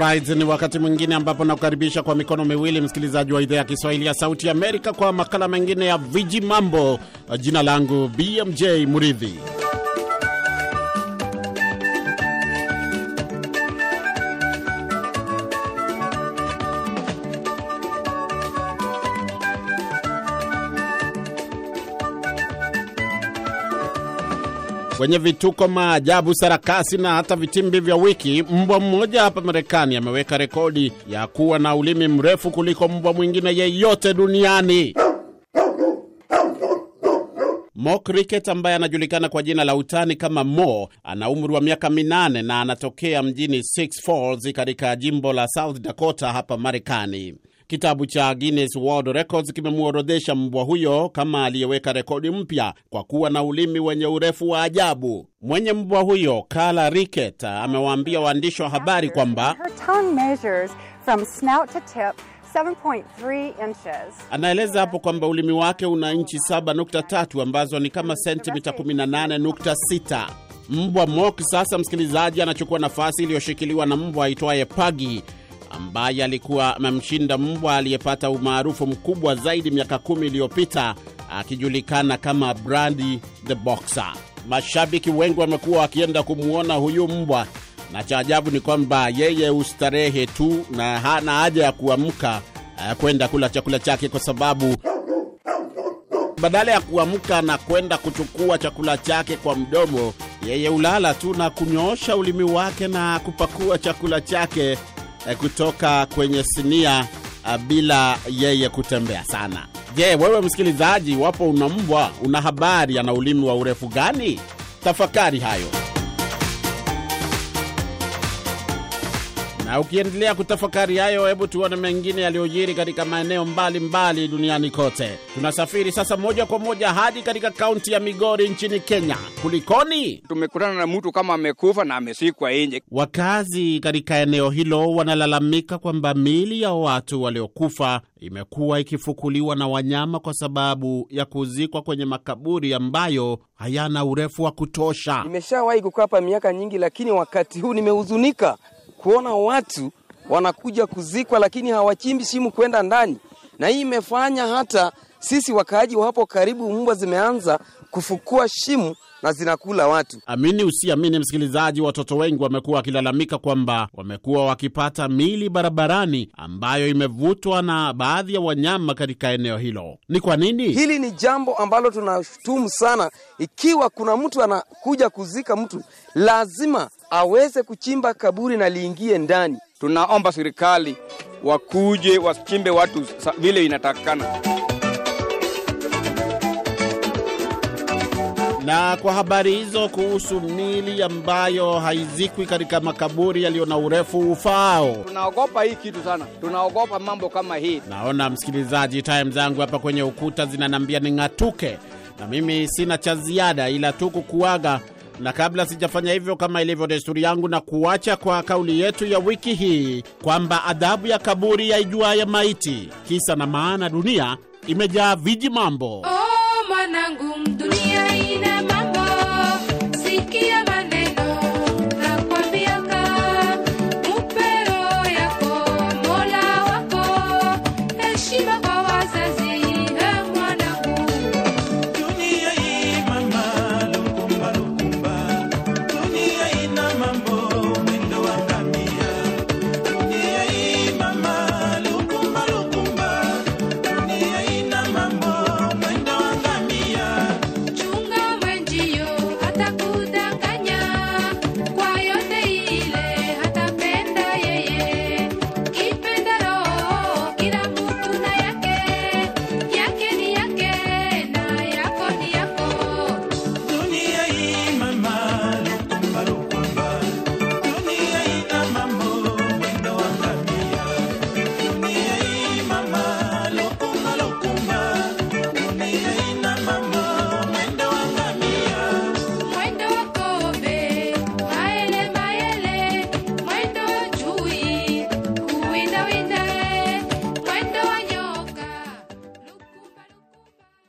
Alright, ni wakati mwingine ambapo nakukaribisha kwa mikono miwili msikilizaji wa idhaa ya Kiswahili ya Sauti Amerika kwa makala mengine ya Viji Mambo. Jina langu BMJ Muridhi. Kwenye vituko, maajabu, sarakasi na hata vitimbi vya wiki, mbwa mmoja hapa Marekani ameweka rekodi ya kuwa na ulimi mrefu kuliko mbwa mwingine yeyote duniani. Mo Cricket ambaye anajulikana kwa jina la utani kama Mo ana umri wa miaka minane na anatokea mjini Sioux Falls katika jimbo la South Dakota hapa Marekani. Kitabu cha Guinness World Records kimemworodhesha mbwa huyo kama aliyeweka rekodi mpya kwa kuwa na ulimi wenye urefu wa ajabu. Mwenye mbwa huyo Carla Rickett amewaambia waandishi wa habari kwamba anaeleza hapo kwamba ulimi wake una inchi 7.3 ambazo ni kama sentimita 18.6. Mbwa Mok sasa, msikilizaji, anachukua nafasi iliyoshikiliwa na mbwa aitwaye Pagi ambaye alikuwa amemshinda mbwa aliyepata umaarufu mkubwa zaidi miaka kumi iliyopita akijulikana kama Brandi the Boxer. Mashabiki wengi wamekuwa wakienda kumwona huyu mbwa, na cha ajabu ni kwamba yeye ustarehe tu na hana haja ya kuamka uh, kwenda kula chakula chake, kwa sababu badala ya kuamka na kwenda kuchukua chakula chake kwa mdomo, yeye ulala tu na kunyoosha ulimi wake na kupakua chakula chake kutoka kwenye sinia bila yeye kutembea sana. Je, wewe msikilizaji, wapo una mbwa, una habari ana ulimi wa urefu gani? Tafakari hayo. Na ukiendelea kutafakari hayo, hebu tuone mengine yaliyojiri katika maeneo mbalimbali duniani kote. Tunasafiri sasa moja kwa moja hadi katika kaunti ya Migori nchini Kenya. Kulikoni? Tumekutana na mtu kama amekufa na amesikwa nje. Wakazi katika eneo hilo wanalalamika kwamba miili ya watu waliokufa imekuwa ikifukuliwa na wanyama kwa sababu ya kuzikwa kwenye makaburi ambayo hayana urefu wa kutosha. Nimeshawahi kukaa hapa miaka nyingi, lakini wakati huu nimehuzunika kuona watu wanakuja kuzikwa, lakini hawachimbi shimo kwenda ndani, na hii imefanya hata sisi wakaaji wa hapo karibu, mbwa zimeanza kufukua shimu na zinakula watu. Amini usiamini, msikilizaji, watoto wengi wamekuwa wakilalamika kwamba wamekuwa wakipata mili barabarani ambayo imevutwa na baadhi ya wanyama katika eneo hilo. Ni kwa nini? Hili ni jambo ambalo tunashutumu sana. Ikiwa kuna mtu anakuja kuzika mtu, lazima aweze kuchimba kaburi na liingie ndani. Tunaomba serikali wakuje wachimbe watu vile inatakikana. Na kwa habari hizo kuhusu mili ambayo haizikwi katika makaburi yaliyo na urefu ufaao, tunaogopa hii kitu sana, tunaogopa mambo kama hii. Naona msikilizaji, time zangu hapa kwenye ukuta zinanambia ning'atuke, na mimi sina cha ziada ila tu kukuaga na kabla sijafanya hivyo, kama ilivyo desturi yangu, na kuacha kwa kauli yetu ya wiki hii kwamba adhabu ya kaburi yaijuaye maiti. Kisa na maana, dunia imejaa viji mambo.